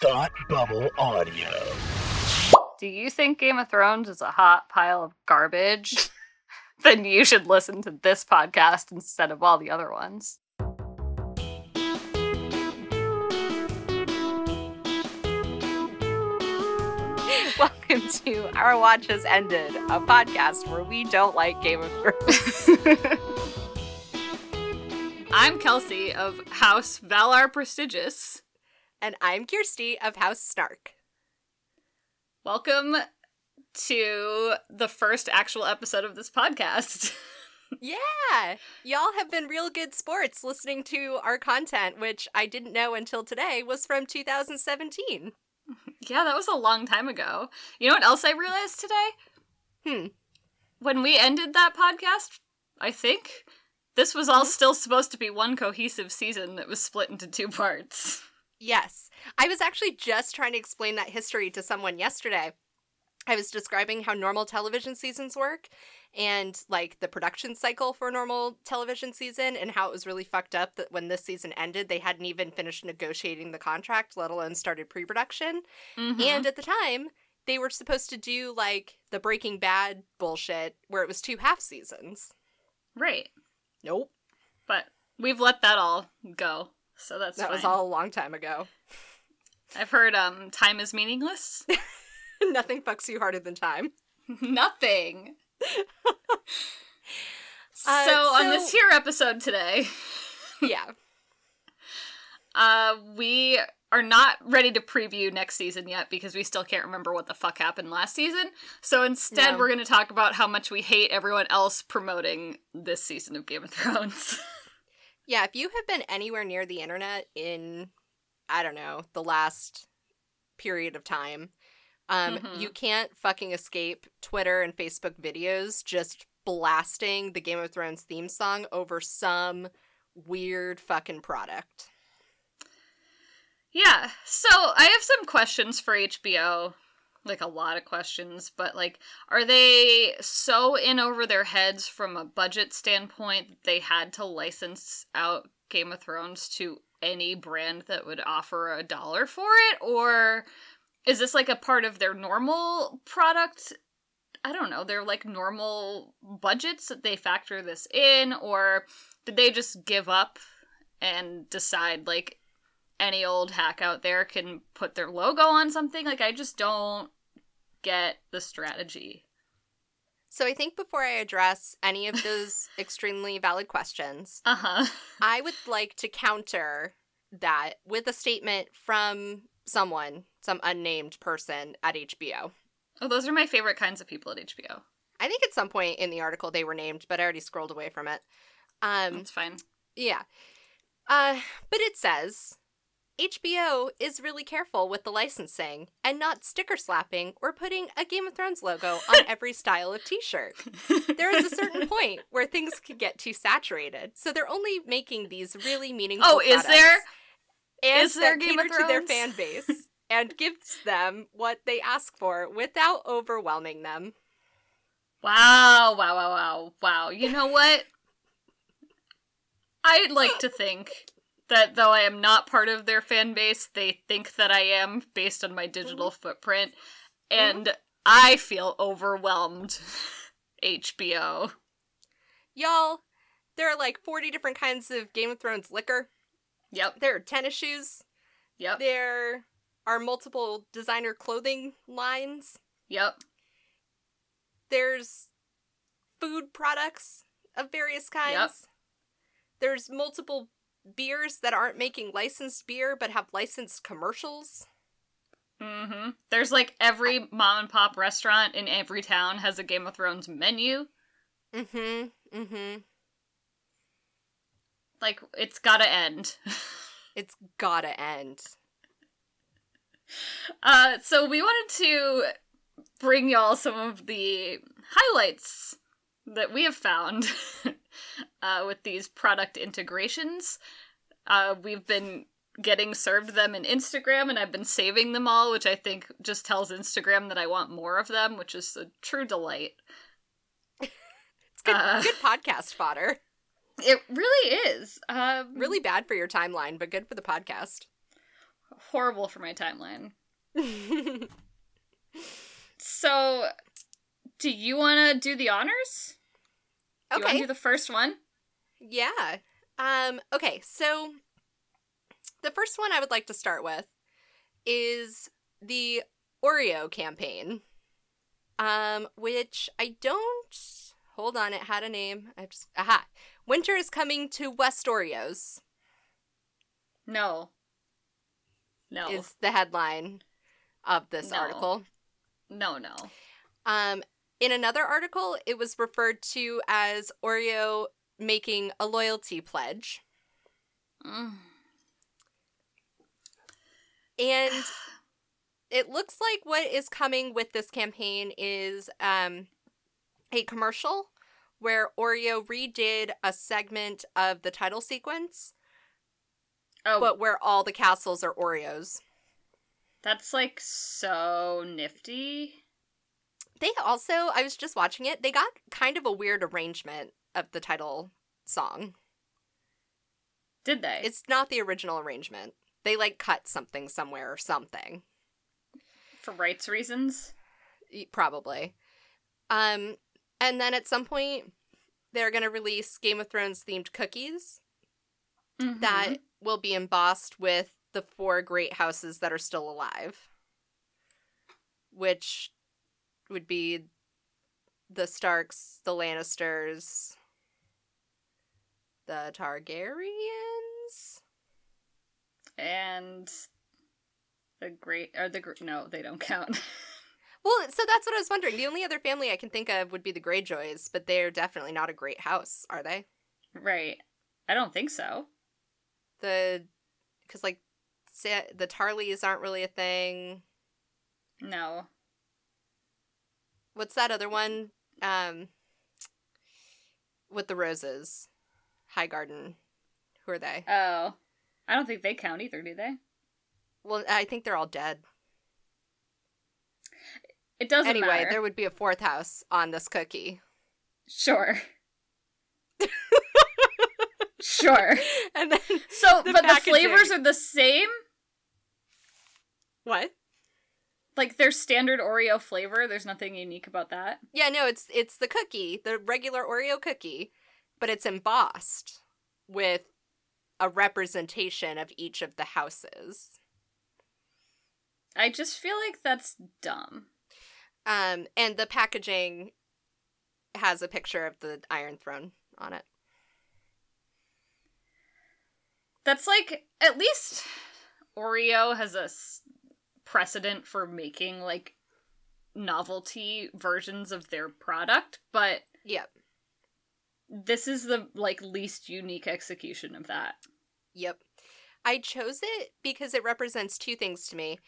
Thought Bubble Audio. Do you think Game of Thrones is a hot pile of garbage? then you should listen to this podcast instead of all the other ones. Welcome to Our Watch Has Ended, a podcast where we don't like Game of Thrones. I'm Kelsey of House Valar Prestigious. And I'm Kirsty of House Snark. Welcome to the first actual episode of this podcast. Yeah, y'all have been real good sports listening to our content, which I didn't know until today was from 2017. yeah, that was a long time ago. You know what else I realized today? Hmm. When we ended that podcast, I think this was all still supposed to be one cohesive season that was split into two parts. Yes, I was actually just trying to explain that history to someone yesterday. I was describing how normal television seasons work and like the production cycle for a normal television season and how it was really fucked up that when this season ended they hadn't even finished negotiating the contract let alone started pre-production Mhm. and at the time they were supposed to do like the breaking bad bullshit where it was two half seasons right. nope But we've let that all go. So that's that was all a long time ago I've heard um time is meaningless. nothing fucks you harder than time Nothing. Uh, so, on this here episode today, yeah uh we are not ready to preview next season yet because we still can't remember what the fuck happened last season. So instead No. we're going to talk about how much we hate everyone else promoting this season of Game of Thrones. Yeah, if you have been anywhere near the internet in, I don't know, the last period of time, um, Mhm. you can't fucking escape Twitter and Facebook videos just blasting the Game of Thrones theme song over some weird fucking product. Yeah, so I have some questions for HBO. Like a lot of questions, but like, are they so in over their heads from a budget standpoint that they had to license out Game of Thrones to any brand that would offer a dollar for it? Or is this like a part of their normal product? I don't know, their like normal budgets that they factor this in? Or did they just give up and decide like any old hack out there can put their logo on something. Like I just don't get the strategy. So I think before I address any of those extremely valid questions, Uh huh. I would like to counter that with a statement from someone, some unnamed person at HBO. Oh, those are my favorite kinds of people at HBO. I think at some point in the article they were named, but I already scrolled away from it. Um, That's fine. yeah. Uh, but it says HBO is really careful with the licensing and not sticker slapping or putting a Game of Thrones logo on every style of t-shirt. There is a certain point where things can get too saturated, so they're only making these really meaningful. Oh, is there? And Is there Game of cater to their fan base and gives them what they ask for without overwhelming them. Wow, wow, wow, wow, wow. You know what? I'd like to think that though I am not part of their fan base, they think that I am based on my digital mm-hmm. footprint. Mm-hmm. And I feel overwhelmed. HBO. Y'all, there are like 40 different kinds of Game of Thrones liquor. Yep. There are tennis shoes. Yep. There are multiple designer clothing lines. Yep. There's food products of various kinds. There's multiple beers that aren't making licensed beer but have licensed commercials. Mm-hmm. There's like every mom and pop restaurant in every town has a Game of Thrones menu. Mm-hmm. Mm-hmm. Like it's gotta end. It's gotta end. uh, so we wanted to bring y'all some of the highlights that we have found uh, with these product integrations. Uh, we've been getting served them in Instagram, and I've been saving them all, which I think just tells Instagram that I want more of them, which is a true delight. It's good, Uh. good podcast fodder. It really is. Um, Really bad for your timeline, but good for the podcast. horrible for my timeline. So, do you want to do the honors? Do you want okay. to do the first one? Yeah. Um, okay, so the first one I would like to start with is the Oreo campaign. Um, which I don't hold on, it had a name. I just aha. Winter is coming to West Oreos No. No. is the headline of this No. article. No, no. Um, in another article, it was referred to as Oreo making a loyalty pledge. Mm. And it looks like what is coming with this campaign is um, a commercial where Oreo redid a segment of the title sequence, Oh, but where all the castles are Oreos. that's like so nifty. They also, I was just watching it, they got kind of a weird arrangement of the title song. Did they? It's not the original arrangement. They like cut something somewhere or something. for rights reasons. Probably. Um, and then at some point, they're going to release Game of Thrones themed cookies that Mhm. will be embossed with the four great houses that are still alive, which would be the Starks, the Lannisters, the Targaryens. and the great or the no, they don't count. Well, so that's what I was wondering. The only other family I can think of would be the Greyjoys, but they're definitely not a great house, are they? right. I don't think so. The because like Sa- the Tarlys aren't really a thing. No. What's that other one? Um, with the roses, Highgarden. Who are they? Oh. I don't think they count either, do they? Well, I think they're all dead. It doesn't matter. anyway, matter. there would be a fourth house on this cookie. Sure. sure. And then So, The but the flavors are the same? what? Like their standard Oreo flavor, there's nothing unique about that. Yeah, no, it's it's the cookie, the regular Oreo cookie, but it's embossed with a representation of each of the houses. I just feel like that's dumb. Um, and the packaging has a picture of the Iron Throne on it. That's like at least Oreo has a s- precedent for making like novelty versions of their product, but Yep. This is the like least unique execution of that. Yep. I chose it because it represents two things to me.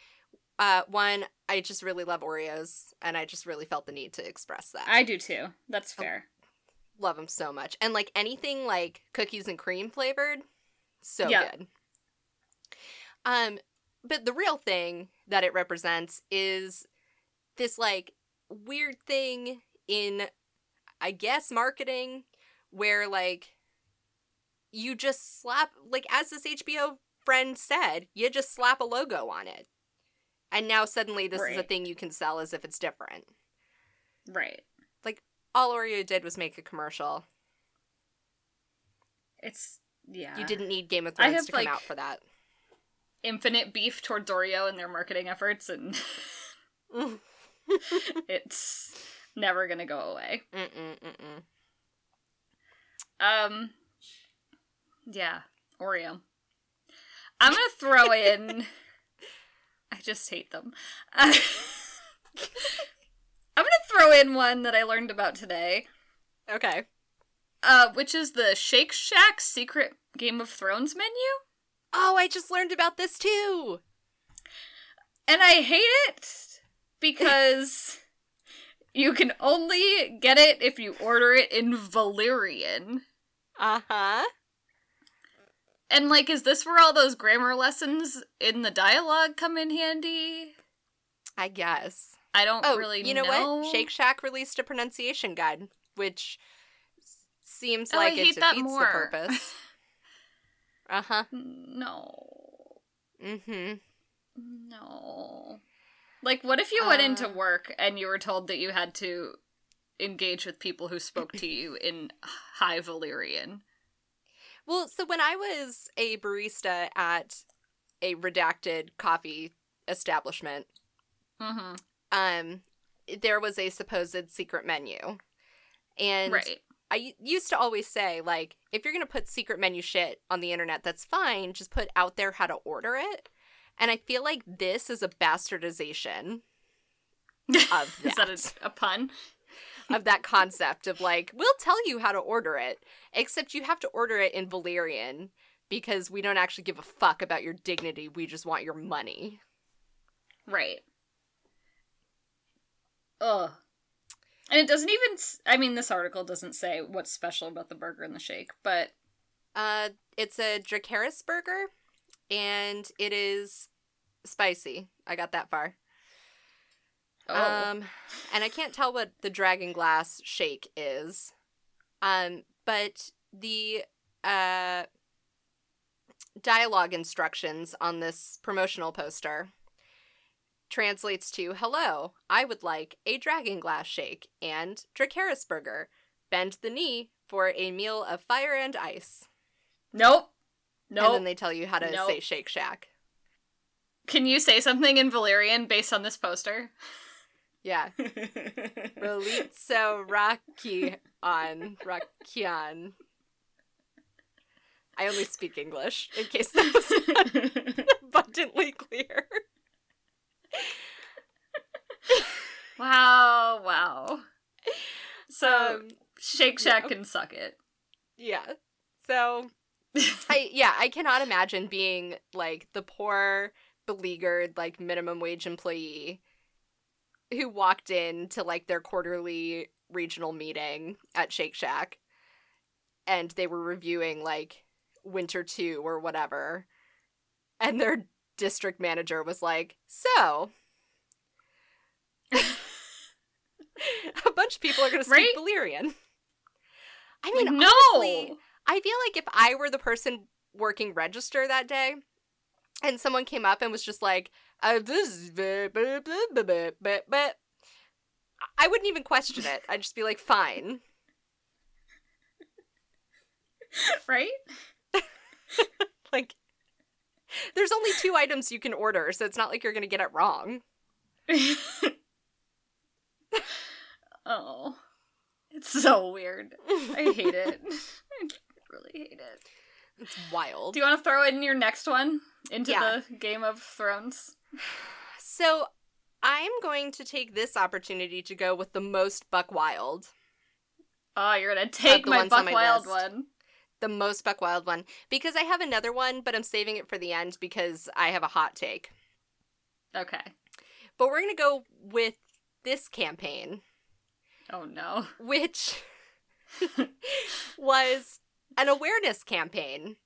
Uh, one, I just really love Oreos, and I just really felt the need to express that. I do too. That's Oh. fair. love them so much. And like anything like cookies and cream flavored, so Yeah. good. Um but the real thing that it represents is this like weird thing in I guess marketing where like you just slap like as this HBO friend said, you just slap a logo on it. And now suddenly this is a thing you can sell as if it's different. Right. Like all Oreo did was make a commercial. It's yeah. You didn't need Game of Thrones have, to come like- out for that. infinite beef towards Oreo and their marketing efforts and it's never going to go away. Mm-mm, mm-mm. Um yeah, Oreo. I'm to throw in I just hate them. I'm to throw in one that I learned about today, Okay. uh which is the Shake Shack secret Game of Thrones menu. Oh, I just learned about this too. And I hate it because you can only get it if you order it in Valyrian. Uh huh. And like, is this where all those grammar lessons in the dialogue come in handy? I guess. I don't Oh, really you know, know. what? Shake Shack released a pronunciation guide, which seems Oh, I like it hate defeats that the purpose. uh huh. No. Mm-hmm. No. Like, what if you went into Uh. work and you were told that you had to engage with people who spoke to you in High Valyrian? Well, so when I was a barista at a redacted coffee establishment, Mm-hmm. um, there was a supposed secret menu. And Right. I used to always say, like, if you're going to put secret menu shit on the internet, that's fine. Just put out there how to order it. And I feel like this is a bastardization of Is that that. a, a pun? of that concept of like, we'll tell you how to order it, except you have to order it in Valyrian because we don't actually give a fuck about your dignity. We just want your money. Right. Ugh. And it doesn't even. I mean, this article doesn't say what's special about the burger and the shake, but Uh, it's a Dracarys burger, and it is spicy. I got that far. oh, Um, and I can't tell what the dragon glass shake is. Um, but the uh dialogue instructions on this promotional poster translates to Hello, I would like a dragon glass shake and Dracarys burger. Bend the knee for a meal of fire and ice. nope, And nope. then they tell you how to Nope. say Shake Shack. Can you say something in Valyrian based on this poster? Yeah. Relitzo Raki on Rakian. I only speak English, in case that was abundantly clear. wow, wow. So Um, Shake Shack yeah. can suck it. yeah. So I yeah, I cannot imagine being like the poor, beleaguered, like minimum wage employee who walked in to like their quarterly regional meeting at Shake Shack and they were reviewing like winter 2 or whatever. And their district manager was like, "So, a bunch of people are going to speak Right? Valyrian." I mean, Like, honestly, no. I feel like if I were the person working register that day and someone came up and was just like, uh, this is blah, blah, blah, blah, blah, blah, blah," I wouldn't even question it. I'd just be like, fine. right? Like, there's only two items you can order, so it's not like you're going to get it wrong. oh. It's so weird. I hate it. Hate it. It's wild. Do you want to throw in your next one into Yeah. the Game of Thrones? So, I'm going to take this opportunity to go with the most buck wild. Oh, you're gonna take my ones on Buck my Wild list. one. The most buck wild one. Because I have another one, but I'm saving it for the end because I have a hot take. Okay. But we're going to go with this campaign, Oh no. which was an awareness campaign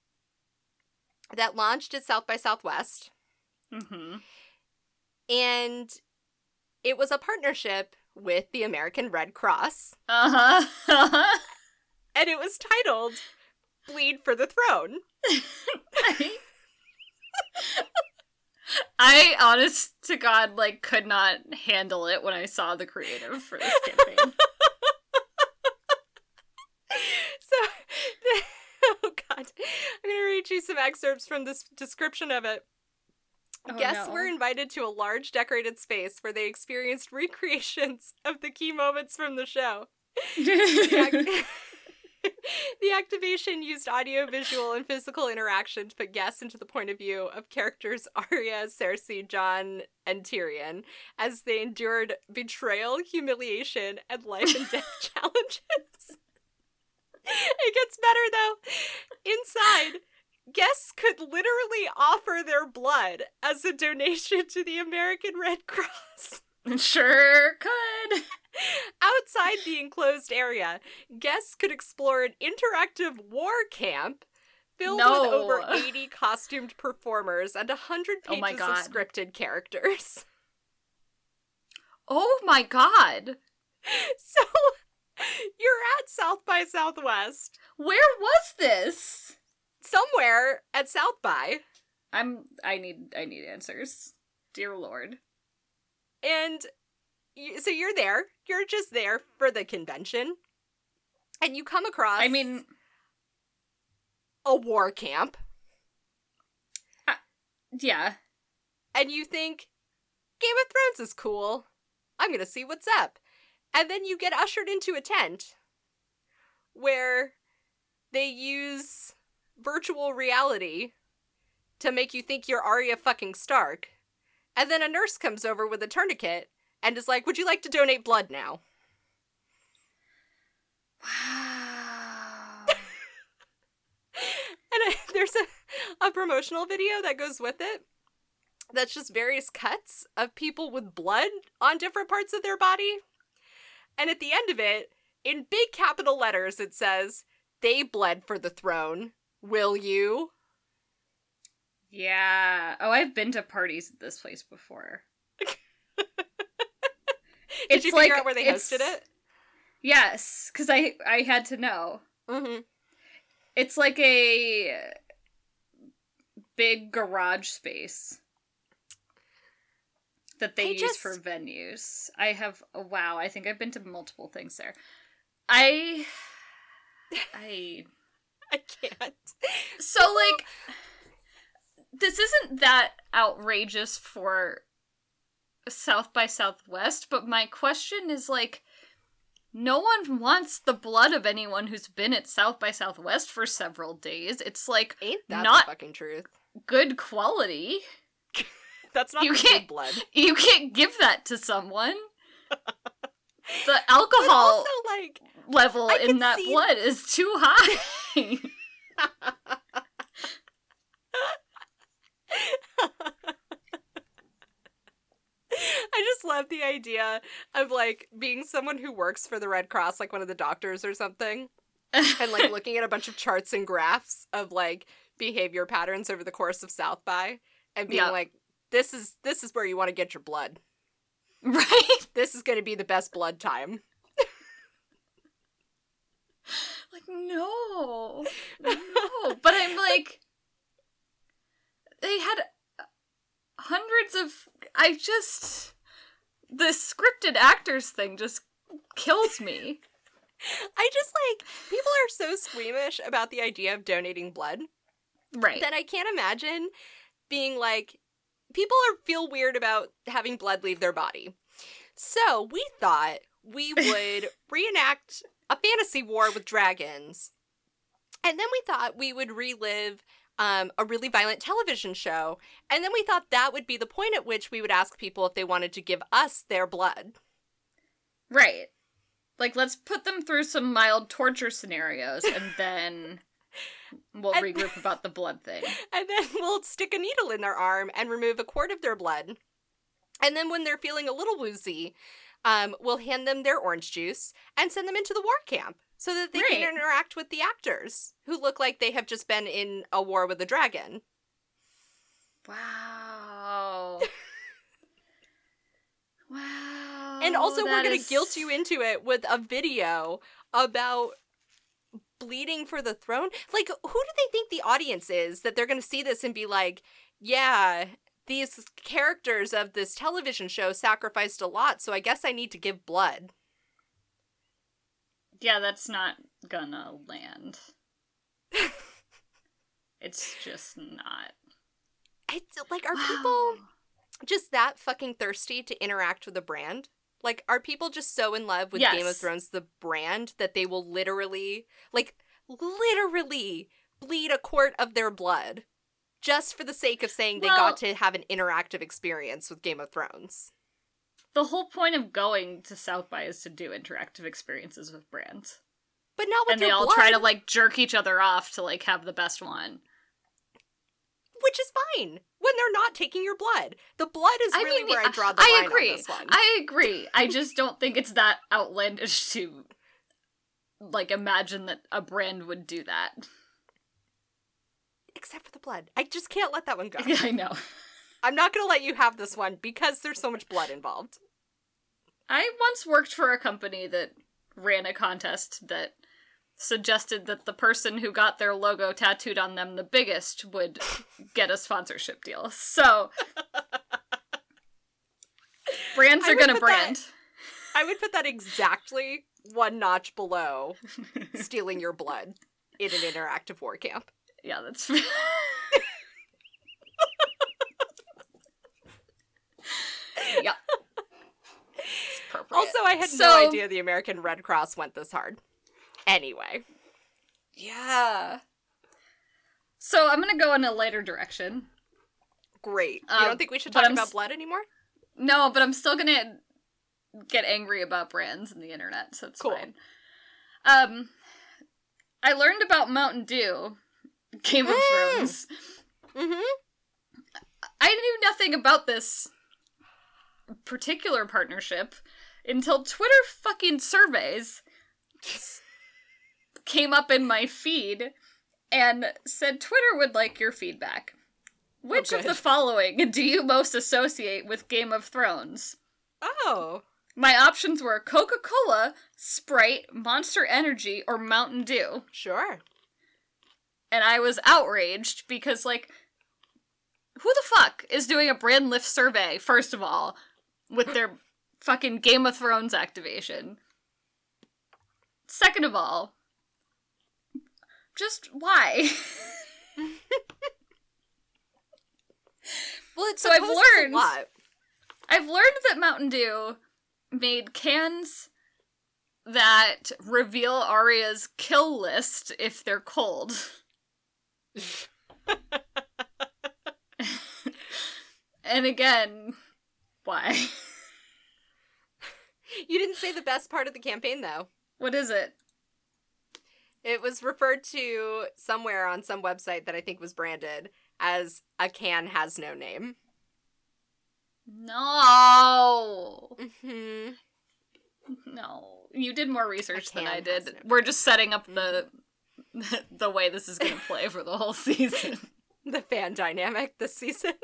that launched at South by Southwest. Mm-hmm. And it was a partnership with the American Red Cross. Uh huh. And it was titled Bleed for the Throne. I, honest to God, like, could not handle it when I saw the creative for this campaign. So, oh god, I'm gonna read you some excerpts from this description of it. Oh, Guests no. were invited to a large decorated space where they experienced recreations of the key moments from the show. The, ac- the activation used audio, visual, and physical interaction to put guests into the point of view of characters Arya, Cersei, Jon, and Tyrion as they endured betrayal, humiliation, and life and death challenges. it gets better though. Inside, guests could literally offer their blood as a donation to the American Red Cross. sure could. Outside the enclosed area, guests could explore an interactive war camp filled No. with over 80 costumed performers and 100 Oh pages my of scripted characters. Oh my god. So, you're at South by Southwest, Where was this? Somewhere at South by. I'm I need I need answers. Dear Lord. And you, so you're there. You're just there for the convention. And you come across I mean, a war camp uh, yeah. and you think Game of Thrones is cool. I'm going to see what's up. And then you get ushered into a tent where they use virtual reality to make you think you're Arya fucking Stark. And then a nurse comes over with a tourniquet and is like, "Would you like to donate blood now?" Wow. And I, there's a, a promotional video that goes with it that's just various cuts of people with blood on different parts of their body. And at the end of it, in big capital letters, it says, They bled for the throne. Will you? yeah. Oh, I've been to parties at this place before. Did you figure like- out where they hosted it? Yes, because I I had to know. Mm-hmm. It's like a big garage space that they I use just- for venues. I have oh, wow, I think I've been to multiple things there. I I I can't. so like this isn't that outrageous for South by Southwest, but my question is like no one wants the blood of anyone who's been at South by Southwest for several days. It's like Ain't that Not- the fucking truth? good quality. That's not You can't- good blood. You can't give that to someone. The alcohol also, like, level in that blood is too high. I just love the idea of like being someone who works for the Red Cross, like one of the doctors or something, and like looking at a bunch of charts and graphs of like behavior patterns over the course of South by and being Yeah. like, this is this is where you want to get your blood. right? This is going to be the best blood time. Like no. No. But I'm like they had hundreds of I just the scripted actors thing just kills me. I just like people are so squeamish about the idea of donating blood Right. that I can't imagine being like people are feel weird about having blood leave their body. So we thought we would reenact a fantasy war with dragons. And then we thought we would relive um, a really violent television show. And then we thought that would be the point at which we would ask people if they wanted to give us their blood. Right. Like let's put them through some mild torture scenarios and then we'll And- regroup about the blood thing. And then we'll stick a needle in their arm and remove a quart of their blood. And then when they're feeling a little woozy, um, we'll hand them their orange juice and send them into the war camp so that they can interact with the actors who look like they have just been in a war with a dragon. Wow. wow. and also, we're going to is- guilt you into it with a video about bleeding for the throne. Like, who do they think the audience is that they're going to see this and be like, yeah, these characters of this television show sacrificed a lot, so I guess I need to give blood. Yeah, that's not gonna land. it's just not. It's like, are people just that fucking thirsty to interact with the brand? Like, are people just so in love with Game of Thrones, the brand, that they will literally, like, literally bleed a quart of their blood just for the sake of saying they got to have an interactive experience with Game of Thrones? The whole point of going to South by is to do interactive experiences with brands. But not with and they all blood, try to like jerk each other off to like have the best one. which is fine when they're not taking your blood. The blood is I really mean, where I draw the I line agree. on this one. I agree. I just don't think it's that outlandish to like imagine that a brand would do that. Except for the blood. I just can't let that one go. I know. I'm not going to let you have this one because there's so much blood involved. I once worked for a company that ran a contest that suggested that the person who got their logo tattooed on them the biggest would get a sponsorship deal. So Brands are gonna put that- brand. I would put that exactly one notch below stealing your blood in an interactive war camp. Yeah, that's. appropriate. Also, I had So- no idea the American Red Cross went this hard. Anyway, Yeah. So I'm gonna go in a lighter direction. great. you Um, don't think we should talk about s- blood anymore? No, but I'm still gonna get angry about brands and the internet, so it's Cool. fine. Um, I learned about Mountain Dew, Game of Mm. Thrones. Mm-hmm. I knew nothing about this particular partnership until Twitter fucking surveys came up in my feed and said Twitter would like your feedback. Which of the following do you most associate with Game of Thrones? Oh. My options were Coca Cola, Sprite, Monster Energy, or Mountain Dew. Sure. And I was outraged because, like, who the fuck is doing a brand lift survey, first of all, with their fucking Game of Thrones activation? Second of all, just why? Well, it's So I've learned- A lot. I've learned that Mountain Dew made cans that reveal Arya's kill list if they're cold. and again, why? You didn't say the best part of the campaign, though. What is it? It was referred to somewhere on some website that I think was branded as a can has no name. No. hmm No. You did more research than I did. no- We're just setting up the the way this is going to play for the whole season. The fan dynamic this season.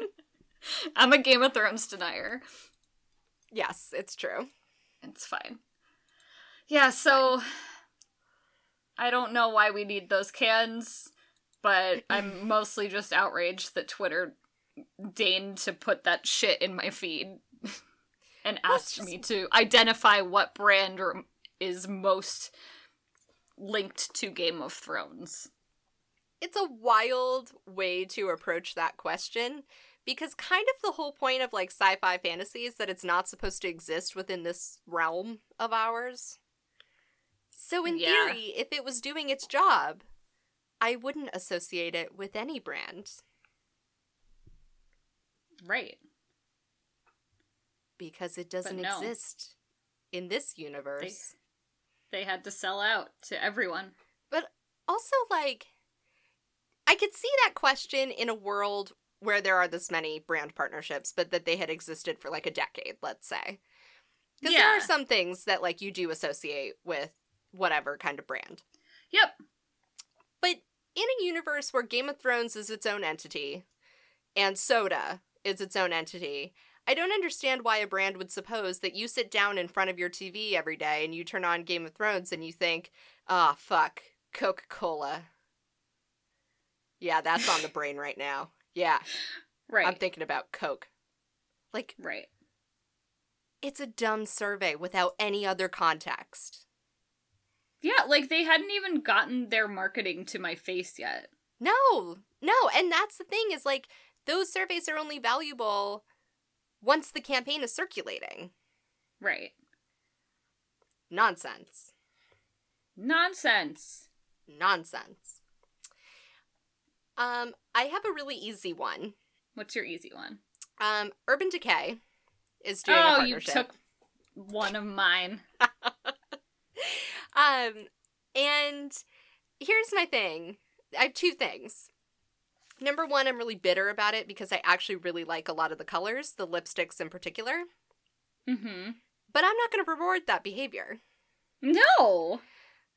I'm a Game of Thrones denier. yes, it's true. It's fine. Yeah, so I don't know why we need those cans, but I'm mostly just outraged that Twitter deigned to put that shit in my feed and asked just- me to identify what brand is most linked to Game of Thrones. It's a wild way to approach that question because kind of the whole point of like sci-fi fantasy is that it's not supposed to exist within this realm of ours. So in Yeah. theory, if it was doing its job, I wouldn't associate it with any brand Right. because it doesn't no. exist in this universe. They had to sell out to everyone. But also, like, I could see that question in a world where there are this many brand partnerships, but that they had existed for like a decade, let's say. Because there are some things that, like, you do associate with whatever kind of brand. Yep. But in a universe where Game of Thrones is its own entity and soda is its own entity, I don't understand why a brand would suppose that you sit down in front of your TV every day and you turn on Game of Thrones and you think, ah, fuck, Coca Cola. Yeah, that's on the brain right now. Yeah, Right. I'm thinking about Coke. Like, right. it's a dumb survey without any other context. Yeah, like they hadn't even gotten their marketing to my face yet. No, no, and that's the thing is like those surveys are only valuable once the campaign is circulating. Right. Nonsense. Nonsense. Nonsense. Um, I have a really easy one. What's your easy one? Um, Urban Decay is doing a oh, you took one of mine. Um, and here's my thing. I have two things. Number one, I'm really bitter about it because I actually really like a lot of the colors, the lipsticks in particular. Mm-hmm. But I'm not going to reward that behavior. No.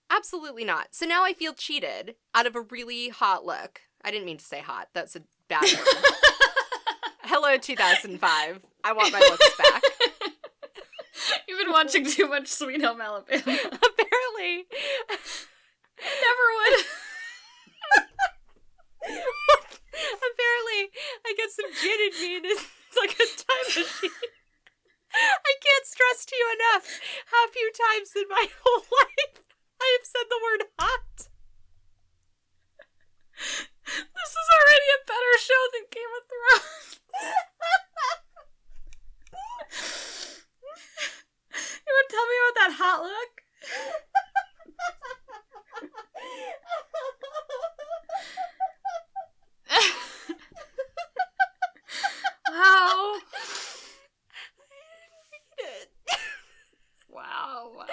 Absolutely not. So now I feel cheated out of a really hot look. I didn't mean to say hot. That's a bad word. Hello, 2005. I want my looks back. You've been watching too much Sweet Home Alabama. Apparently. Never would. Apparently, I got some gin in me and it's, it's like a time machine. I can't stress to you enough how few times in my whole life I have said the word hot. This is already a better show than Game of Thrones. you would tell me about that hot look? wow. Wow, wow, wow, wow.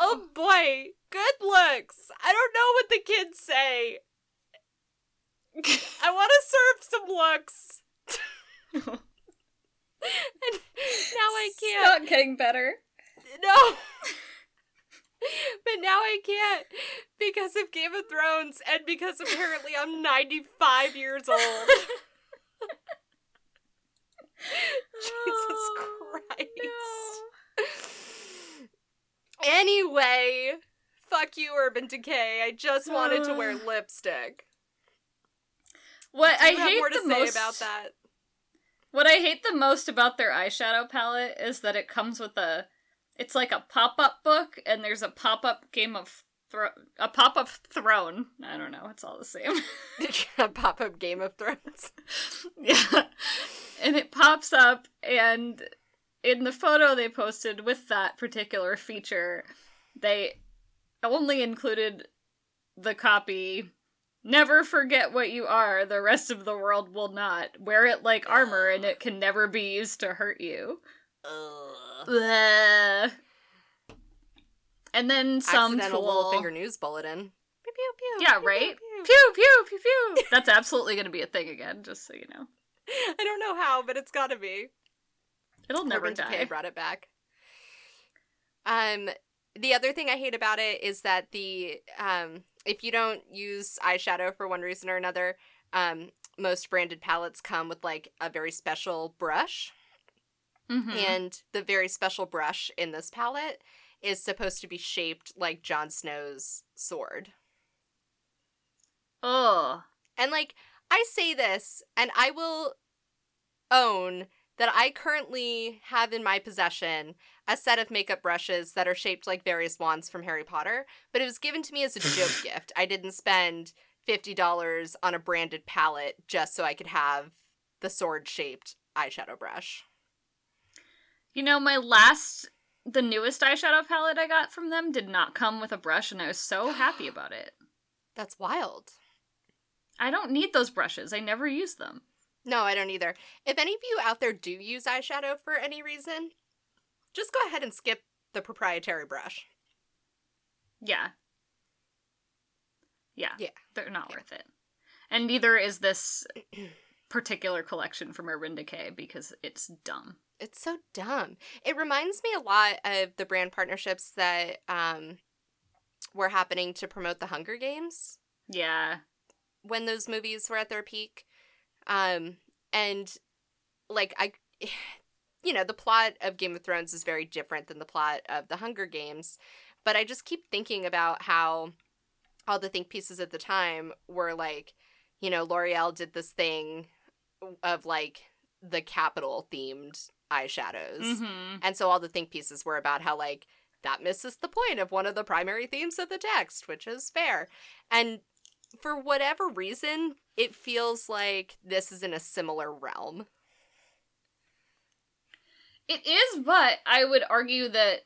oh boy, good looks. I don't know what the kids say. I want to serve some looks. and now I can't. Not getting better. No. but now I can't because of Game of Thrones and because apparently I'm 95 years old. Jesus oh, Christ. Anyway, fuck you, Urban Decay. I just wanted to wear lipstick. What I have hate more to the say most about that? What I hate the most about their eyeshadow palette is that it comes with a it's like a pop-up book and there's a pop-up game of thro- a pop-up throne. I don't know, it's all the same. A pop up Game of Thrones. yeah. And it pops up and in the photo they posted with that particular feature, they only included the copy Never forget what you are, the rest of the world will not. Wear it like armor and it can never be used to hurt you. Ugh. And then some Accidental tool. Littlefinger news bulletin. Pew, pew, pew, Yeah, right? pew, pew. Pew pew. That's absolutely going to be a thing again, just so you know. I don't know how, but it's gotta be. It'll never Urban Decay die. brought it back. Um, the other thing I hate about it is that the um, if you don't use eyeshadow for one reason or another, um, most branded palettes come with like a very special brush, Mhm. and the very special brush in this palette is supposed to be shaped like Jon Snow's sword. Ugh. And like I say this and I will own that I currently have in my possession a set of makeup brushes that are shaped like various wands from Harry Potter, but it was given to me as a joke gift. I didn't spend $50 on a branded palette just so I could have the sword-shaped eyeshadow brush. You know, my last, the newest eyeshadow palette I got from them did not come with a brush, and I was so happy about it. That's wild. I don't need those brushes. I never use them. No, I don't either. If any of you out there do use eyeshadow for any reason, just go ahead and skip the proprietary brush. Yeah. Yeah. Yeah. They're not worth it. And neither is this particular collection from Urban Decay because it's dumb. It's so dumb. It reminds me a lot of the brand partnerships that um, were happening to promote the Hunger Games Yeah. when those movies were at their peak. Um, and like I, you know, the plot of Game of Thrones is very different than the plot of the Hunger Games, but I just keep thinking about how all the think pieces at the time were like, you know, L'Oreal did this thing of like the capital themed eyeshadows. Mm-hmm. And so all the think pieces were about how like that misses the point of one of the primary themes of the text, which is fair. And for whatever reason, it feels like this is in a similar realm. It is, but I would argue that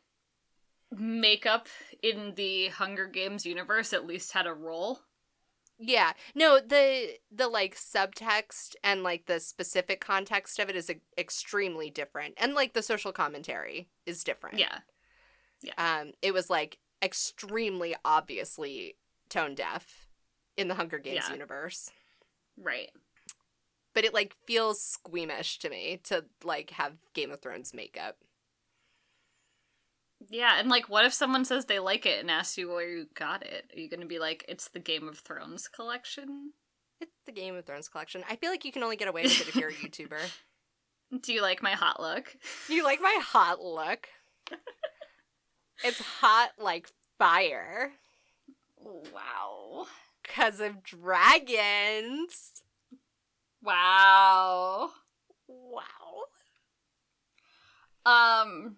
makeup in the Hunger Games universe at least had a role. Yeah. No, the the like subtext and like the specific context of it is e- extremely different. And like the social commentary is different. Yeah. Um it was like extremely obviously tone deaf in the Hunger Games Yeah. universe. Right. but it like feels squeamish to me to like have Game of Thrones makeup. Yeah, and like what if someone says they like it and asks you where you got it? Are you gonna be like, it's the Game of Thrones collection? It's the Game of Thrones collection. I feel like you can only get away with it if you're a YouTuber. Do you like my hot look? You like my hot look? it's hot like fire Wow. because of dragons. Wow. Wow. Um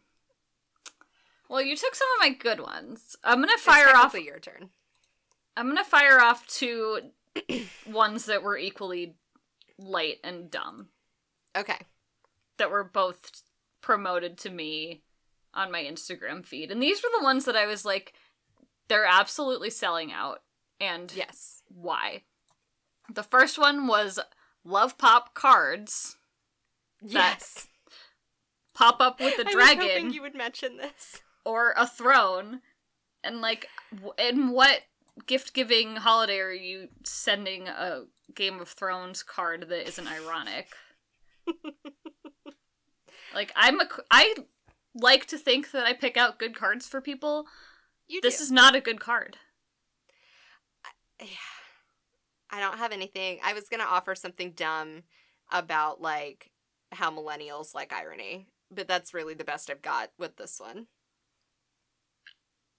Well, you took some of my good ones. I'm gonna fire it's off. your turn. I'm gonna fire off two ones that were equally light and dumb. Okay. That were both promoted to me on my Instagram feed, and these were the ones that I was like, they're absolutely selling out, and Yes. why? The first one was Love Pop cards Yes. pop up with a I was dragon. hoping you would mention this. Or a throne and like in what gift giving holiday are you sending a game of thrones card that isn't ironic like i'm a i like to think that i pick out good cards for people You this do. is not a good card Yeah. I don't have anything. I was gonna offer something dumb about like how millennials like irony, but that's really the best I've got with this one.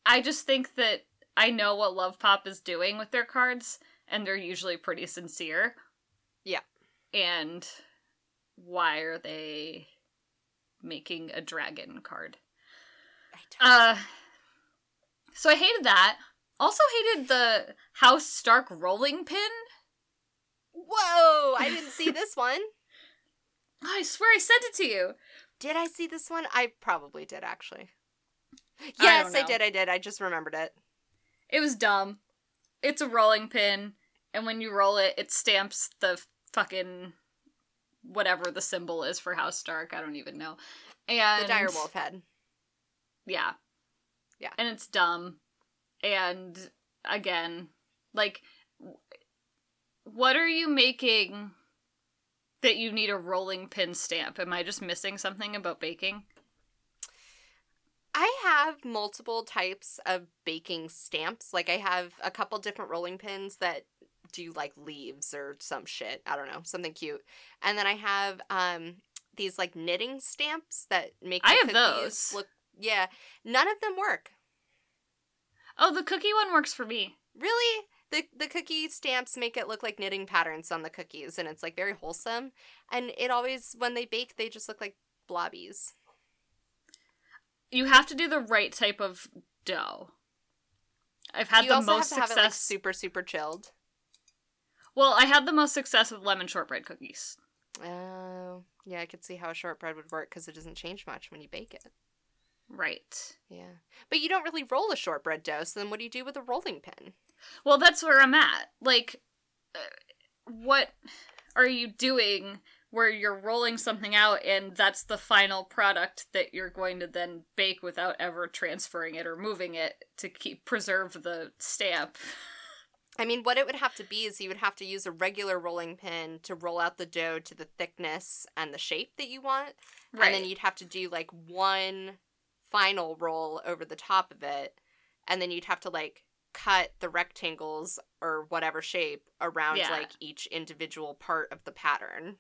I just think that i know what love pop is doing with their cards and they're usually pretty sincere Yeah. and why are they making a dragon card I don't- Uh, so I hated that. Also hated the House Stark rolling pin. Whoa! I didn't see this one. I swear I sent it to you. Did I see this one? I probably did actually. I Yes, don't I, did. I did. I just remembered it. It was dumb. It's a rolling pin, and when you roll it, it stamps the fucking whatever the symbol is for House Stark. I don't even know. And The dire wolf head. Yeah. Yeah. And it's dumb. And again, like, what are you making that you need a rolling pin stamp? Am I just missing something about baking? I have multiple types of baking stamps. Like I have a couple different rolling pins that do like leaves or some shit. I don't know, something cute. And then I have um these like knitting stamps that make I have those. Look, yeah, none of them work. Oh, the cookie one works for me. Really? The the cookie stamps make it look like knitting patterns on the cookies and it's like very wholesome. And it always when they bake they just look like blobbies. You have to do the right type of dough. I've had you the most success. it like super super chilled. well, I had the most success with lemon shortbread cookies. Oh, yeah, I could see how a shortbread would work because it doesn't change much when you bake it. Right. Yeah. But you don't really roll a shortbread dough, so then what do you do with a rolling pin? Well, that's where I'm at. Like, uh, what are you doing where you're rolling something out and that's the final product that you're going to then bake without ever transferring it or moving it to keep preserve the stamp? I mean, what it would have to be is you would have to use a regular rolling pin to roll out the dough to the thickness and the shape that you want. Right. And then you'd have to do like one final roll over the top of it. And then you'd have to like cut the rectangles or whatever shape around Yeah. like each individual part of the pattern.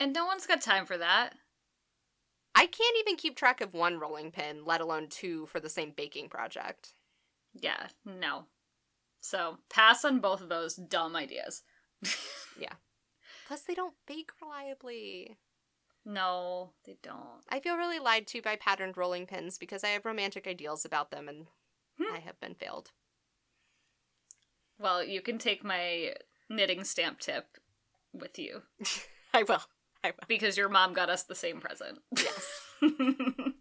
And no one's got time for that. I can't even keep track of one rolling pin, let alone two for the same baking project. Yeah, no. So, pass on both of those dumb ideas. Yeah. Plus, they don't bake reliably. No, they don't. I feel really lied to by patterned rolling pins because I have romantic ideals about them and Hmm. I have been failed. Well, you can take my knitting stamp tip with you I will. Because your mom got us the same present. Yes.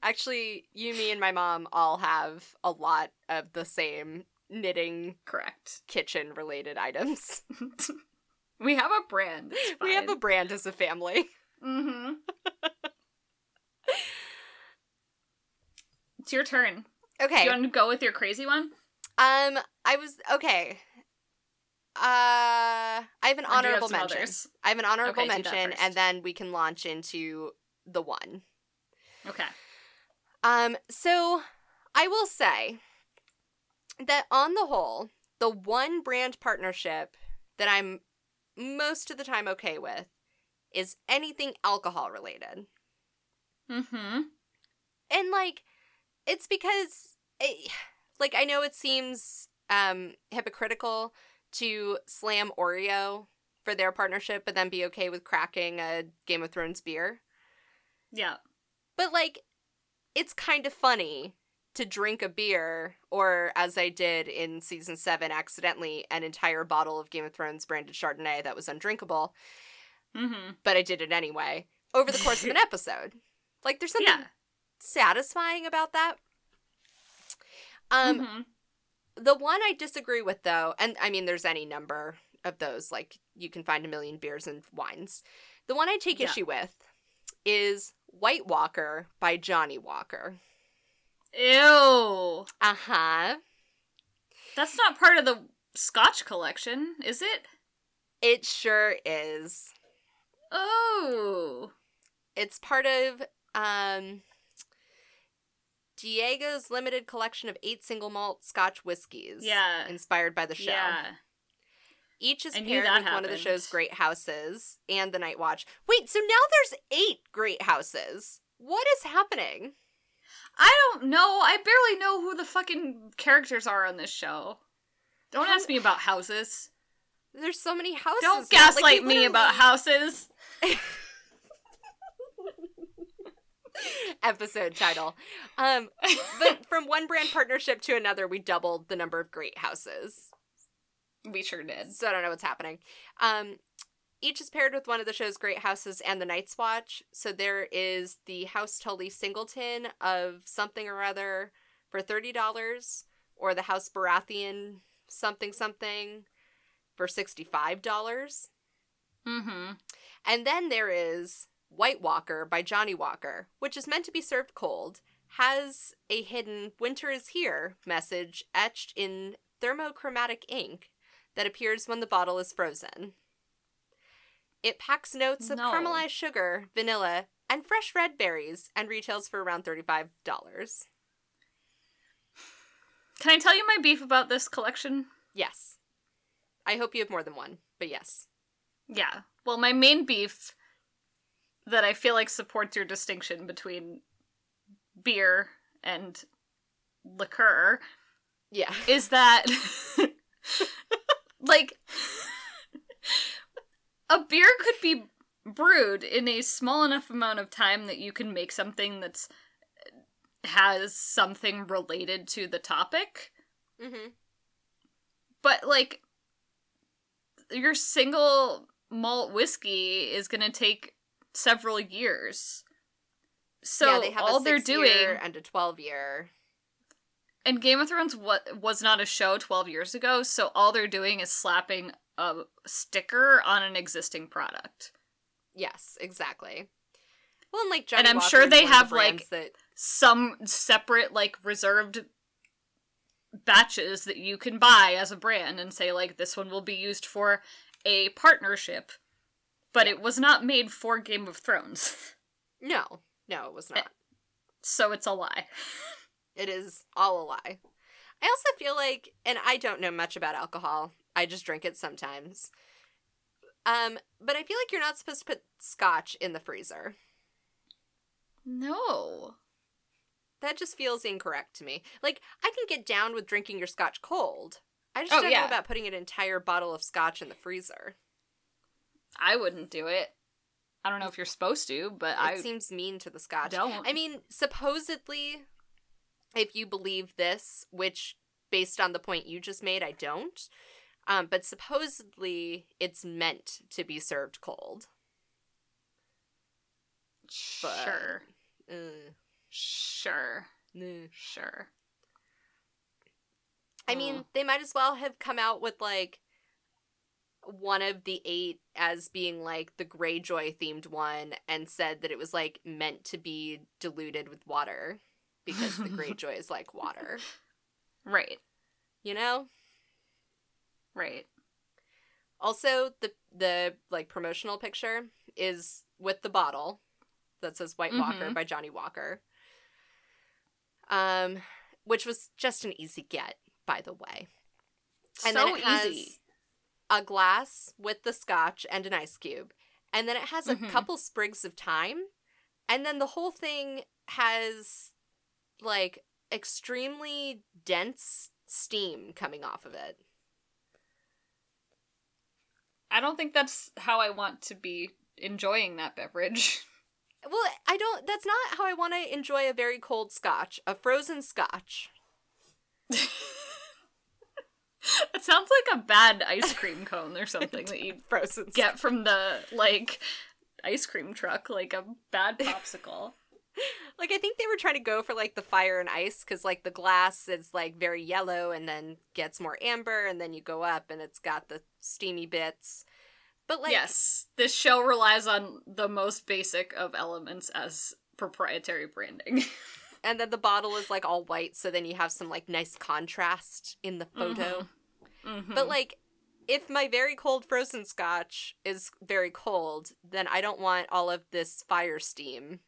Actually, you, me, and my mom all have a lot of the same knitting Correct. kitchen related items. we have a brand. We have a brand as a family. Mm-hmm. it's your turn. Okay. Do you want to go with your crazy one? Um, I was okay. Uh, I have an you have honorable mention. others? I have an honorable Okay, mention, and then we can launch into the one. Okay. Um, so I will say that on the whole, the one brand partnership that I'm most of the time okay with is anything alcohol related. Mm-hmm. And like it's because it, like I know it seems um hypocritical to slam Oreo for their partnership but then be okay with cracking a Game of Thrones beer. Yeah. But like it's kind of funny to drink a beer, or as I did in season seven, accidentally, an entire bottle of Game of Thrones branded Chardonnay that was undrinkable, Mm-hmm. but I did it anyway over the course of an episode. Like, there's something Yeah. satisfying about that. Um, Mhm. The one I disagree with, though, and I mean, there's any number of those, like, you can find a million beers and wines. The one I take Yeah. issue with is White Walker by Johnnie Walker. Ew. Uh huh. That's not part of the Scotch collection, is it? It sure is. Oh. It's part of um Diageo's limited collection of eight single malt Scotch whiskeys. Yeah. Inspired by the show. Yeah. Each is I paired with one of the show's great houses and the Night Watch. Wait, so now there's eight great houses. What is happening? I don't know. I barely know who the fucking characters are on this show. Don't How- ask me about houses. There's so many houses. Don't now. Like, gaslight me about houses. episode title. Um, but from one brand partnership to another, we doubled the number of great houses. We sure did. So I don't know what's happening. Um, each is paired with one of the show's great houses and the Night's Watch. So there is the House Tully Singleton of something or other for thirty dollars, or the House Baratheon something something for sixty five dollars. Mm-hmm. And then there is White Walker by Johnnie Walker, which is meant to be served cold, has a hidden Winter is Here message etched in thermochromatic ink that appears when the bottle is frozen. It packs notes of No. caramelized sugar, vanilla, and fresh red berries and retails for around $35. Can I tell you my beef about this collection? Yes. I hope you have more than one, but yes. Yeah. Well, my main beef that I feel like supports your distinction between beer and liqueur Yeah. is that like a beer could be brewed in a small enough amount of time that you can make something that's has something related to the topic Mm-hmm. but like your single malt whiskey is going to take several years so yeah, they have all they're doing and a 12 year. And Game of Thrones what was not a show 12 years ago, so all they're doing is slapping a sticker on an existing product. Yes, exactly. Well, and like Johnny I'm Walker sure they of the have, like, that Some separate like reserved batches that you can buy as a brand and say like this one will be used for a partnership. But it was not made for Game of Thrones. no, no, it was not. so it's a lie. It is all a lie. I also feel like, and I don't know much about alcohol. I just drink it sometimes. Um, but I feel like you're not supposed to put scotch in the freezer. No. That just feels incorrect to me. Like I can get down with drinking your scotch cold. I just Oh, don't yeah. know about putting an entire bottle of scotch in the freezer. I wouldn't do it. I don't know if you're supposed to, but It I seems mean to the scotch. don't. I mean, supposedly, if you believe this, which based on the point you just made, I don't. Um, but supposedly, it's meant to be served cold. but- sure. Uh, Sure. nah. Sure. I mean, Mm. they might as well have come out with like one of the eight as being like the Greyjoy themed one and said that it was like meant to be diluted with water because the Greyjoy is like water, Right. you know? Right. Also, the the like promotional picture is with the bottle that says White Walker Mhm. by Johnnie Walker. Um, which was just an easy get, by the way. And so then it has easy. A glass with the scotch and an ice cube. And then it has a Mhm. couple sprigs of thyme. And then the whole thing has like extremely dense steam coming off of it. I don't think that's how I want to be enjoying that beverage. Well, I don't. That's not how I want to enjoy a very cold scotch. A frozen scotch. It sounds like a bad ice cream cone or something that you Frozen. get from the like ice cream truck, like a bad popsicle. Like I think they were trying to go for like the fire and ice because like the glass is like very yellow and then gets more amber and then you go up and it's got the steamy bits. But like yes, this show relies on the most basic of elements as proprietary branding. and then the bottle is like all white so then you have some like nice contrast in the photo. Mhm. But like if my very cold frozen scotch is very cold, then I don't want all of this fire steam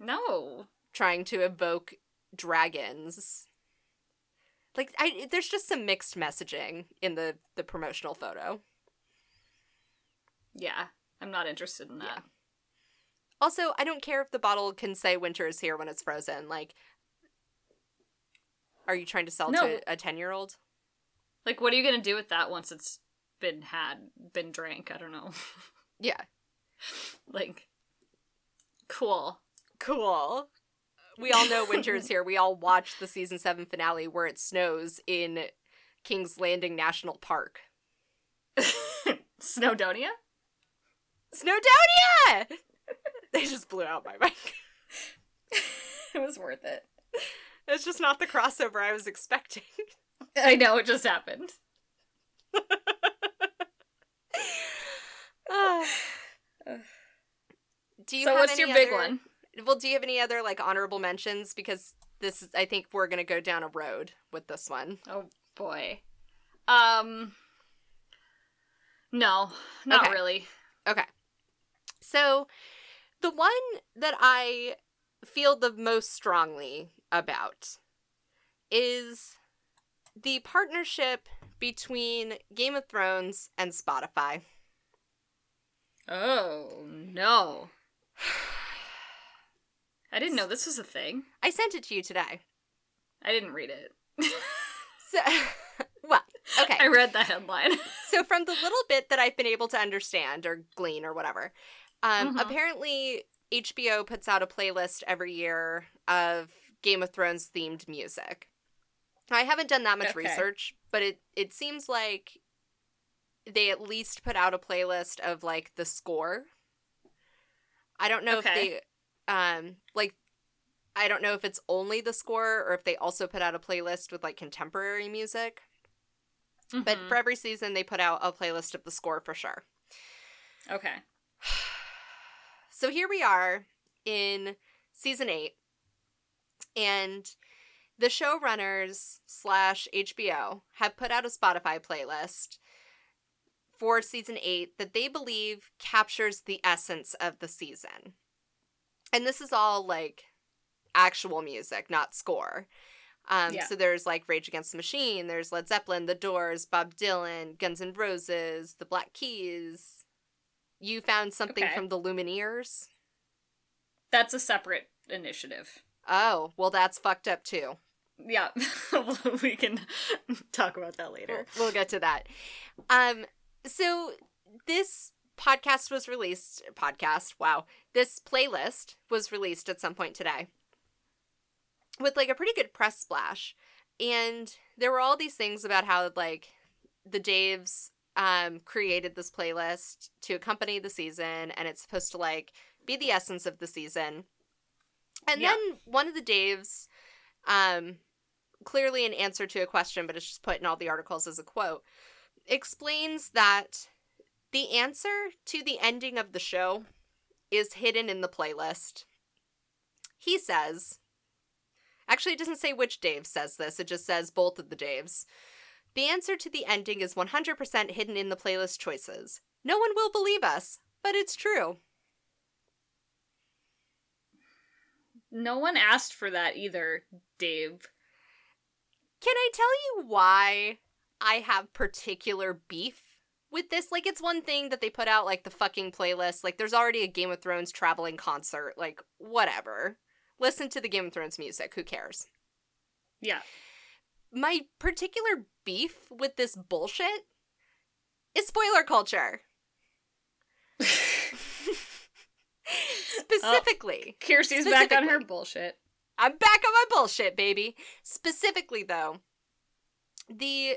no, trying to evoke dragons. Like I there's just some mixed messaging in the the promotional photo. yeah, I'm not interested in that. Yeah. Also, I don't care if the bottle can say winter is here when it's frozen. Like are you trying to sell No. to a 10-year-old? Like, what are you gonna do with that once it's been had, been drank? I don't know. Yeah. like, cool. Cool. We all know winter is here. We all watched the season 7 finale where it snows in King's Landing National Park. Snowdonia? Snowdonia! they just blew out my mic. it was worth it. It's just not the crossover I was expecting. I know it just happened. Ah. do you so, what's your big other- one? Well, do you have any other like honorable mentions? Because this is, I think we're gonna go down a road with this one. Oh boy. Um. No, not Okay. really. Okay. So, the one that I feel the most strongly about is the partnership between Game of Thrones and Spotify. Oh no. I didn't know this was a thing. I sent it to you today. I didn't read it. So, well, okay. I read the headline. so from the little bit that I've been able to understand or glean or whatever, um, Mhm. apparently HBO puts out a playlist every year of Game of Thrones themed music. I haven't done that much Okay. research, but it it seems like they at least put out a playlist of like the score. I don't know if they um like I don't know if it's only the score or if they also put out a playlist with like contemporary music. But Mhm. for every season, they put out a playlist of the score for sure. okay. So here we are in season eight, and the showrunners slash HBO have put out a Spotify playlist for season eight that they believe captures the essence of the season. And this is all like actual music, not score. Um, Yeah. So there's like Rage Against the Machine, there's Led Zeppelin, The Doors, Bob Dylan, Guns N' Roses, The Black Keys. You found something Okay. from the Lumineers? That's a separate initiative. Oh, well, that's fucked up too. Yeah, we can talk about that later. We'll, we'll get to that. Um, so this podcast was released. Podcast, wow. This playlist was released at some point today with like a pretty good press splash, and there were all these things about how like the Daves um created this playlist to accompany the season, and it's supposed to like be the essence of the season. And Yeah. then one of the Daves, um, clearly an answer to a question, but it's just put in all the articles as a quote, explains that the answer to the ending of the show is hidden in the playlist. He says, actually, it doesn't say which Dave says this, it just says both of the Daves. The answer to the ending is 100% hidden in the playlist choices. No one will believe us, but it's true. No one asked for that either, Dave. Can I tell you why I have particular beef with this? Like, it's one thing that they put out, like, the fucking playlist. Like, there's already a Game of Thrones traveling concert. Like, whatever. Listen to the Game of Thrones music. Who cares? Yeah. My particular beef with this bullshit is spoiler culture. Oh, Specifically, Kirsty's back on her bullshit. I'm back on my bullshit, baby. Specifically though, the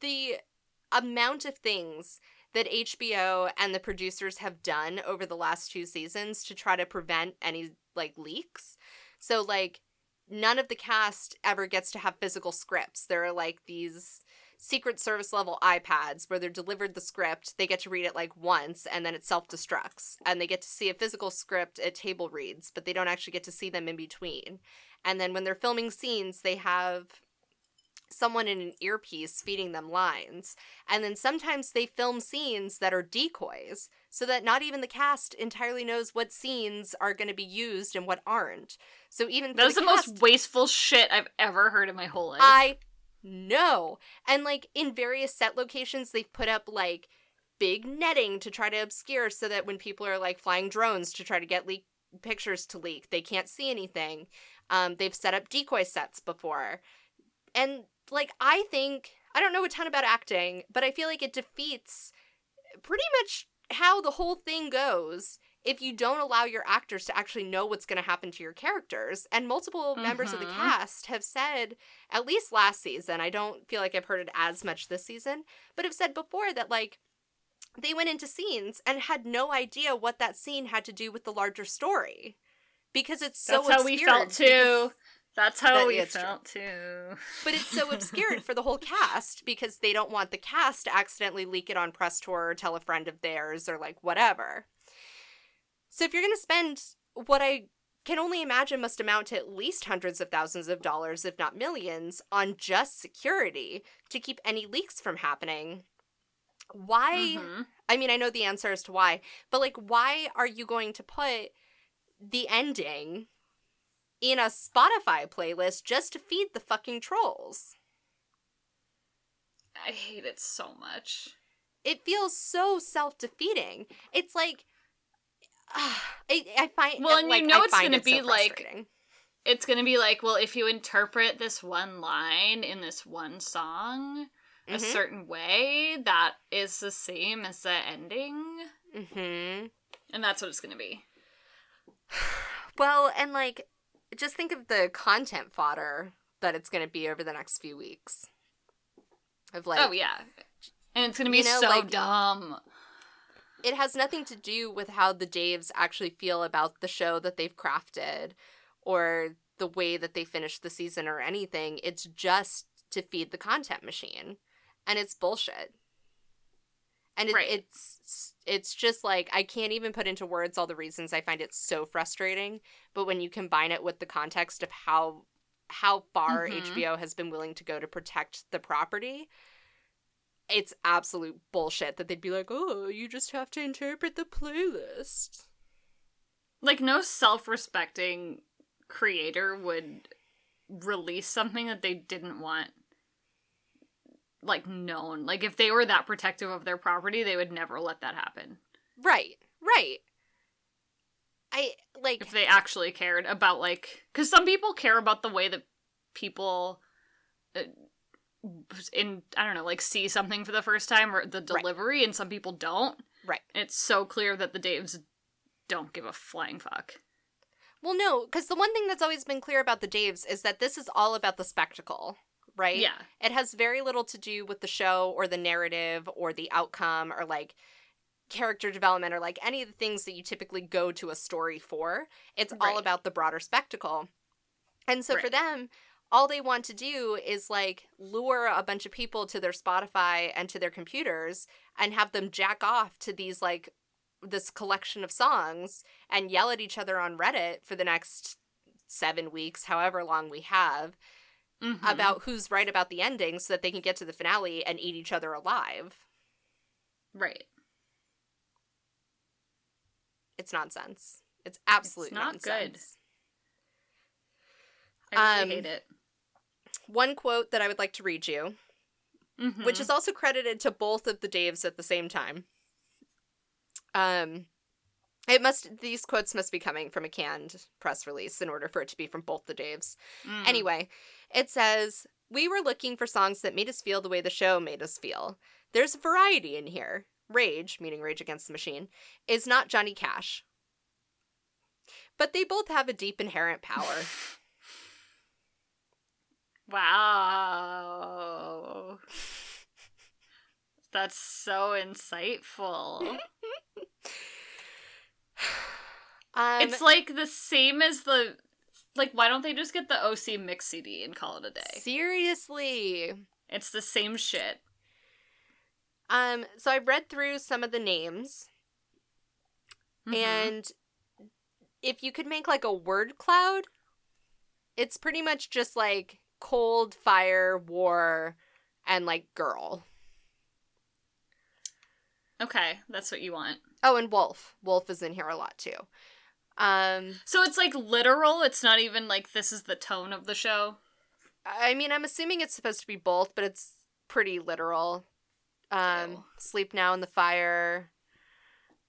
the amount of things that HBO and the producers have done over the last two seasons to try to prevent any like leaks. So like none of the cast ever gets to have physical scripts. There are like these secret service level iPads where they're delivered the script, they get to read it like once and then it self-destructs and they get to see a physical script at table reads, but they don't actually get to see them in between. And then when they're filming scenes, they have someone in an earpiece feeding them lines. And then sometimes they film scenes that are decoys so that not even the cast entirely knows what scenes are going to be used and what aren't. So even That was the, cast, most wasteful shit I've ever heard in my whole life. I know. And like in various set locations, they've put up like big netting to try to obscure so that when people are like flying drones to try to get leak pictures to leak, they can't see anything. Um, they've set up decoy sets before. And like I think I don't know a ton about acting, but I feel like it defeats pretty much how the whole thing goes if you don't allow your actors to actually know what's going to happen to your characters. And multiple members of the Mhm. cast have said, at least last season, I don't feel like I've heard it as much this season, but have said before that, like, they went into scenes and had no idea what that scene had to do with the larger story. Because it's so That's how we felt too. That's how That- we yeah, it's true. felt too. but it's so obscured for the whole cast because they don't want the cast to accidentally leak it on press tour or tell a friend of theirs or like whatever. So if you're going to spend what I can only imagine must amount to at least hundreds of thousands of dollars, if not millions, on just security to keep any leaks from happening, why? Mhm. I mean, I know the answer as to why, but like, why are you going to put the ending in a Spotify playlist just to feed the fucking trolls? I hate it so much. It feels so self defeating. It's like. I, I find Well, and you like, know I it's gonna it so be, like. It's gonna be like, well, if you interpret this one line in this one song a Mhm. certain way, that is the same as the ending. Mhm. And that's what it's gonna be. Well, and like, just think of the content fodder that it's going to be over the next few weeks. Of like, oh yeah. And it's gonna be you know, so like- dumb. it has nothing to do with how the Daves actually feel about the show that they've crafted or the way that they finished the season or anything. It's just to feed the content machine. And it's bullshit. And it, Right. it's it's just like I can't even put into words all the reasons I find it so frustrating, but when you combine it with the context of how how far Mhm. HBO has been willing to go to protect the property, it's absolute bullshit that they'd be like, "Oh, you just have to interpret the playlist." Like no self-respecting creator would release something that they didn't want like known. Like if they were that protective of their property, they would never let that happen. Right. Right. I like If they actually cared about like cuz some people care about the way that people uh, in I don't know, like see something for the first time or the delivery and some people don't. right. It's so clear that the Daves don't give a flying fuck. Well, no, cuz the one thing that's always been clear about the Daves is that this is all about the spectacle, right? Yeah. It has very little to do with the show or the narrative or the outcome or like character development or like any of the things that you typically go to a story for. It's all about the broader spectacle. And so for them, all they want to do is like lure a bunch of people to their Spotify and to their computers and have them jack off to these like this collection of songs and yell at each other on Reddit for the next 7 weeks, however long we have Mhm. about who's right about the ending so that they can get to the finale and eat each other alive. right. It's nonsense. It's absolute not good. nonsense. I really Um, hate it. One quote that I would like to read you, Mhm. which is also credited to both of the Daves at the same time. Um it must these quotes must be coming from a canned press release in order for it to be from both the Daves. Mm. Anyway, it says, We were looking for songs that made us feel the way the show made us feel. There's variety in here. Rage, meaning Rage Against the Machine, is not Johnny Cash. but they both have a deep inherent power. Wow. That's so insightful. Um, it's like the same as the like why don't they just get the OC mix CD and call it a day? seriously. It's the same shit. Um, so I read through some of the names, Mhm. and if you could make like a word cloud, it's pretty much just like cold, fire, war, and like girl. okay, that's what you want. Oh, and wolf. Wolf is in here a lot too. Um, So it's like literal. It's not even like this is the tone of the show. I mean, I'm assuming it's supposed to be both, but it's pretty literal. Um, Ew. Sleep Now in the Fire,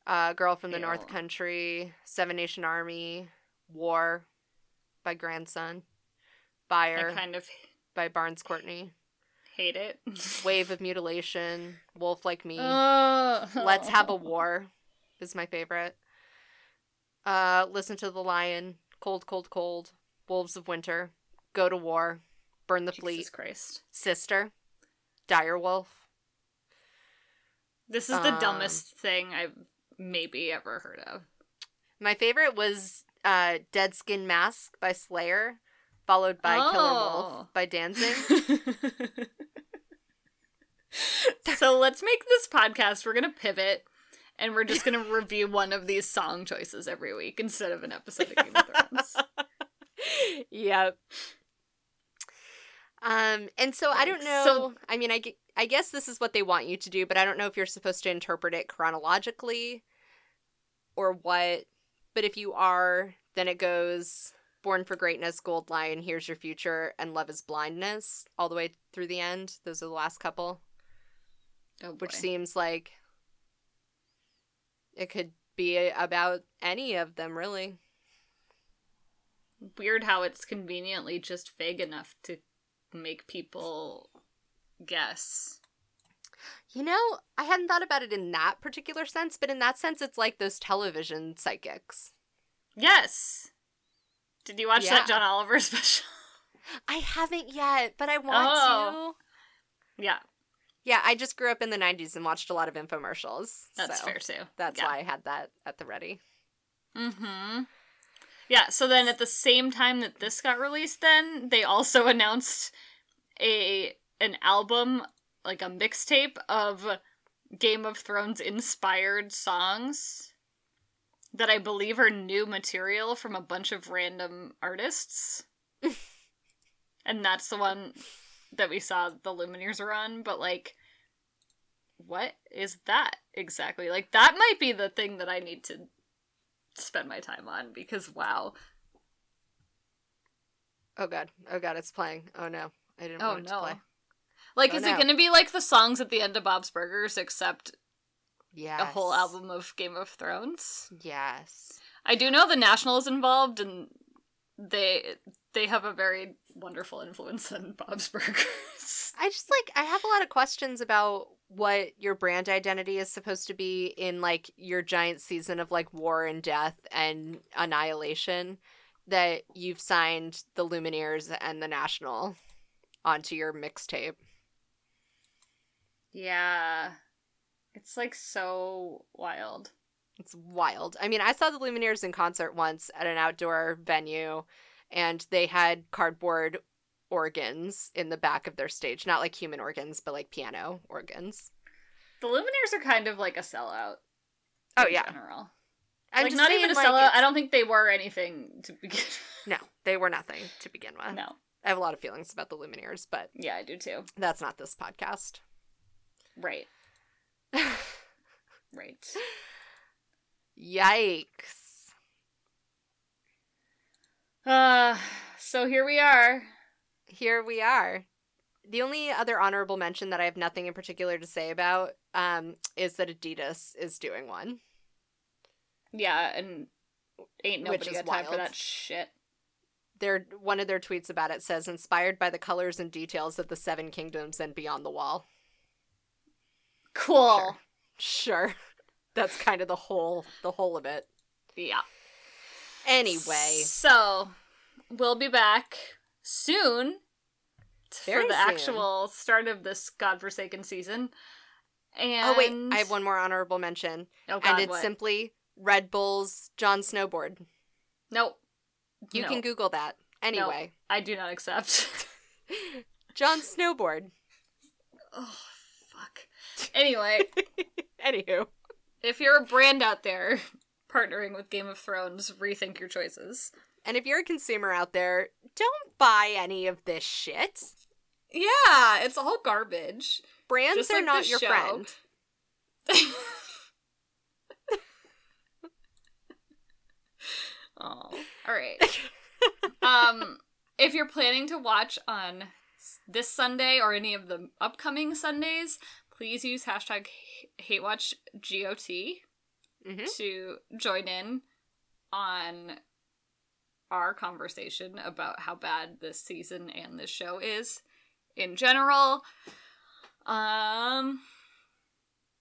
uh, Girl from the Ew. North Country, Seven Nation Army, War by Grandson, Fire I kind of by Barns Courtney, hate it. Wave of Mutilation, Wolf Like Me, Oh. Let's Have a War is my favorite. Uh, Listen to the Lion, Cold, Cold, Cold, Wolves of Winter, Go to War, Burn the Jesus Fleet, Christ. Sister, Dire Wolf. This is the Um, dumbest thing I've maybe ever heard of. My favorite was uh, Dead Skin Mask by Slayer, followed by Killer Oh. Wolf by Danzig. so let's make this podcast. We're gonna pivot, and we're just gonna review one of these song choices every week instead of an episode of Game of Thrones. yep. Um, and so I don't know. so- I mean, I, I guess this is what they want you to do, but I don't know if you're supposed to interpret it chronologically or what. But if you are, then it goes Born for Greatness, Gold Lion, Here's Your Future, and Love is Blindness all the way through the end. Those are the last couple, Oh which seems like it could be about any of them, really. weird how it's conveniently just vague enough to make people guess. You know, I hadn't thought about it in that particular sense, but in that sense, it's like those television psychics. Yes. Did you watch Yeah. that John Oliver special? I haven't yet, but I want Oh. to. yeah, Yeah, I just grew up in the 90s and watched a lot of infomercials. that's so fair too. That's yeah. why I had that at the ready. Mm-hmm. Yeah, so then at the same time that this got released then, they also announced a an album, like a mixtape of Game of Thrones inspired songs that I believe are new material from a bunch of random artists. and that's the one that we saw the Lumineers run, but like what is that exactly? Like that might be the thing that I need to spend my time on because wow. Oh god. Oh god, it's playing. Oh no. I didn't Oh want it to no. play. Like Oh, is no. it going to be like the songs at the end of Bob's Burgers except Yes. a whole album of Game of Thrones? Yes. I do know the National is involved and they they have a very wonderful influence on Bob's Burgers. I just like I have a lot of questions about what your brand identity is supposed to be in like your giant season of like war and death and annihilation that you've signed the Lumineers and the National onto your mixtape. yeah. It's like so wild. It's wild. I mean, I saw the Lumineers in concert once at an outdoor venue and they had cardboard organs in the back of their stage, not like human organs, but like piano organs. The Lumineers are kind of like a sellout. Oh yeah. general. I'm like not even a like, sellout. it's- I don't think they were anything to begin. No, they were nothing to begin with. no. I have a lot of feelings about the Lumineers, but Yeah, I do too. that's not this podcast. Right. Right. Yikes. Uh, so here we are. Here we are. The only other honorable mention that I have nothing in particular to say about um, is that Adidas is doing one. Yeah, and ain't nobody got time for that shit. Their one of their tweets about it says inspired by the colors and details of the Seven Kingdoms and Beyond the Wall. Cool. Sure. That's kind of the whole the whole of it. Yeah. Anyway, So, we'll be back soon Very for the soon. actual start of this godforsaken season. And oh wait, I have one more honorable mention, Oh god, and it's what? simply Red Bull's Jon Snowboard. nope. You No, can Google that. Anyway, I do not accept. Jon Snowboard. oh fuck. Anyway, Anywho, if you're a brand out there partnering with Game of Thrones, rethink your choices. and if you're a consumer out there, don't buy any of this shit. Yeah, it's all garbage. Brands Just are like not your show. friend. Oh, all right. um, if you're planning to watch on this Sunday or any of the upcoming Sundays, please use hashtag HateWatchGOT Mhm. to join in on our conversation about how bad this season and this show is in general. Um,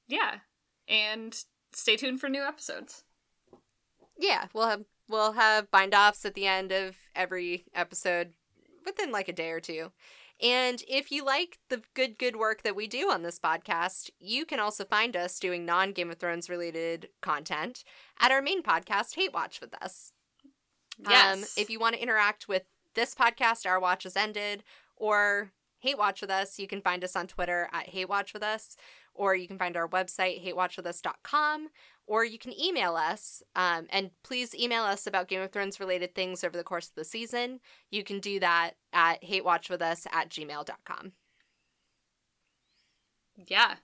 yeah, and stay tuned for new episodes. Yeah, we'll have we'll have bind offs at the end of every episode within like a day or two. And if you like the good good work that we do on this podcast, you can also find us doing non Game of Thrones related content at our main podcast, Hate Watch with us. Yes. Um, if you want to interact with this podcast, Our Watch has ended, or Hate Watch with us, you can find us on Twitter at Hate Watch with us, or you can find our website, hatewatchwithus.com, or you can email us. Um, and please email us about Game of Thrones related things over the course of the season. You can do that at hatewatchwithus at gmail.com. Yeah.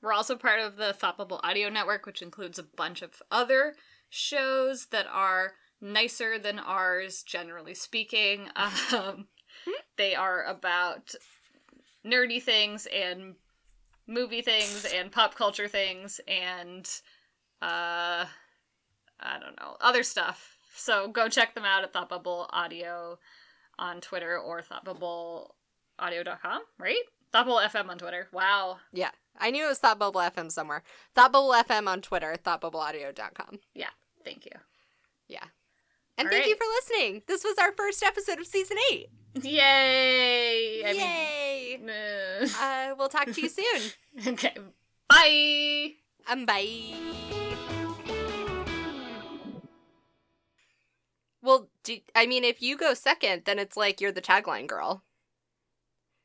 We're also part of the Bubble Audio Network, which includes a bunch of other shows that are nicer than ours, generally speaking. Um, they are about nerdy things and movie things and pop culture things and, uh, I don't know, other stuff. So go check them out at Thought Bubble Audio on Twitter or thoughtbubbleaudio.com, right? Thought Bubble FM on Twitter. Wow. Yeah, I knew it was Thought Bubble FM somewhere. Thought Bubble FM on Twitter, thoughtbubbleaudio.com. Yeah. Thank you. Yeah. And All thank you for listening. This was our first episode of season eight. Yay! I Yay! mean, uh, uh, we'll talk to you soon. okay. Bye. Um, bye. Well, do I mean if you go second, then it's like you're the tagline girl.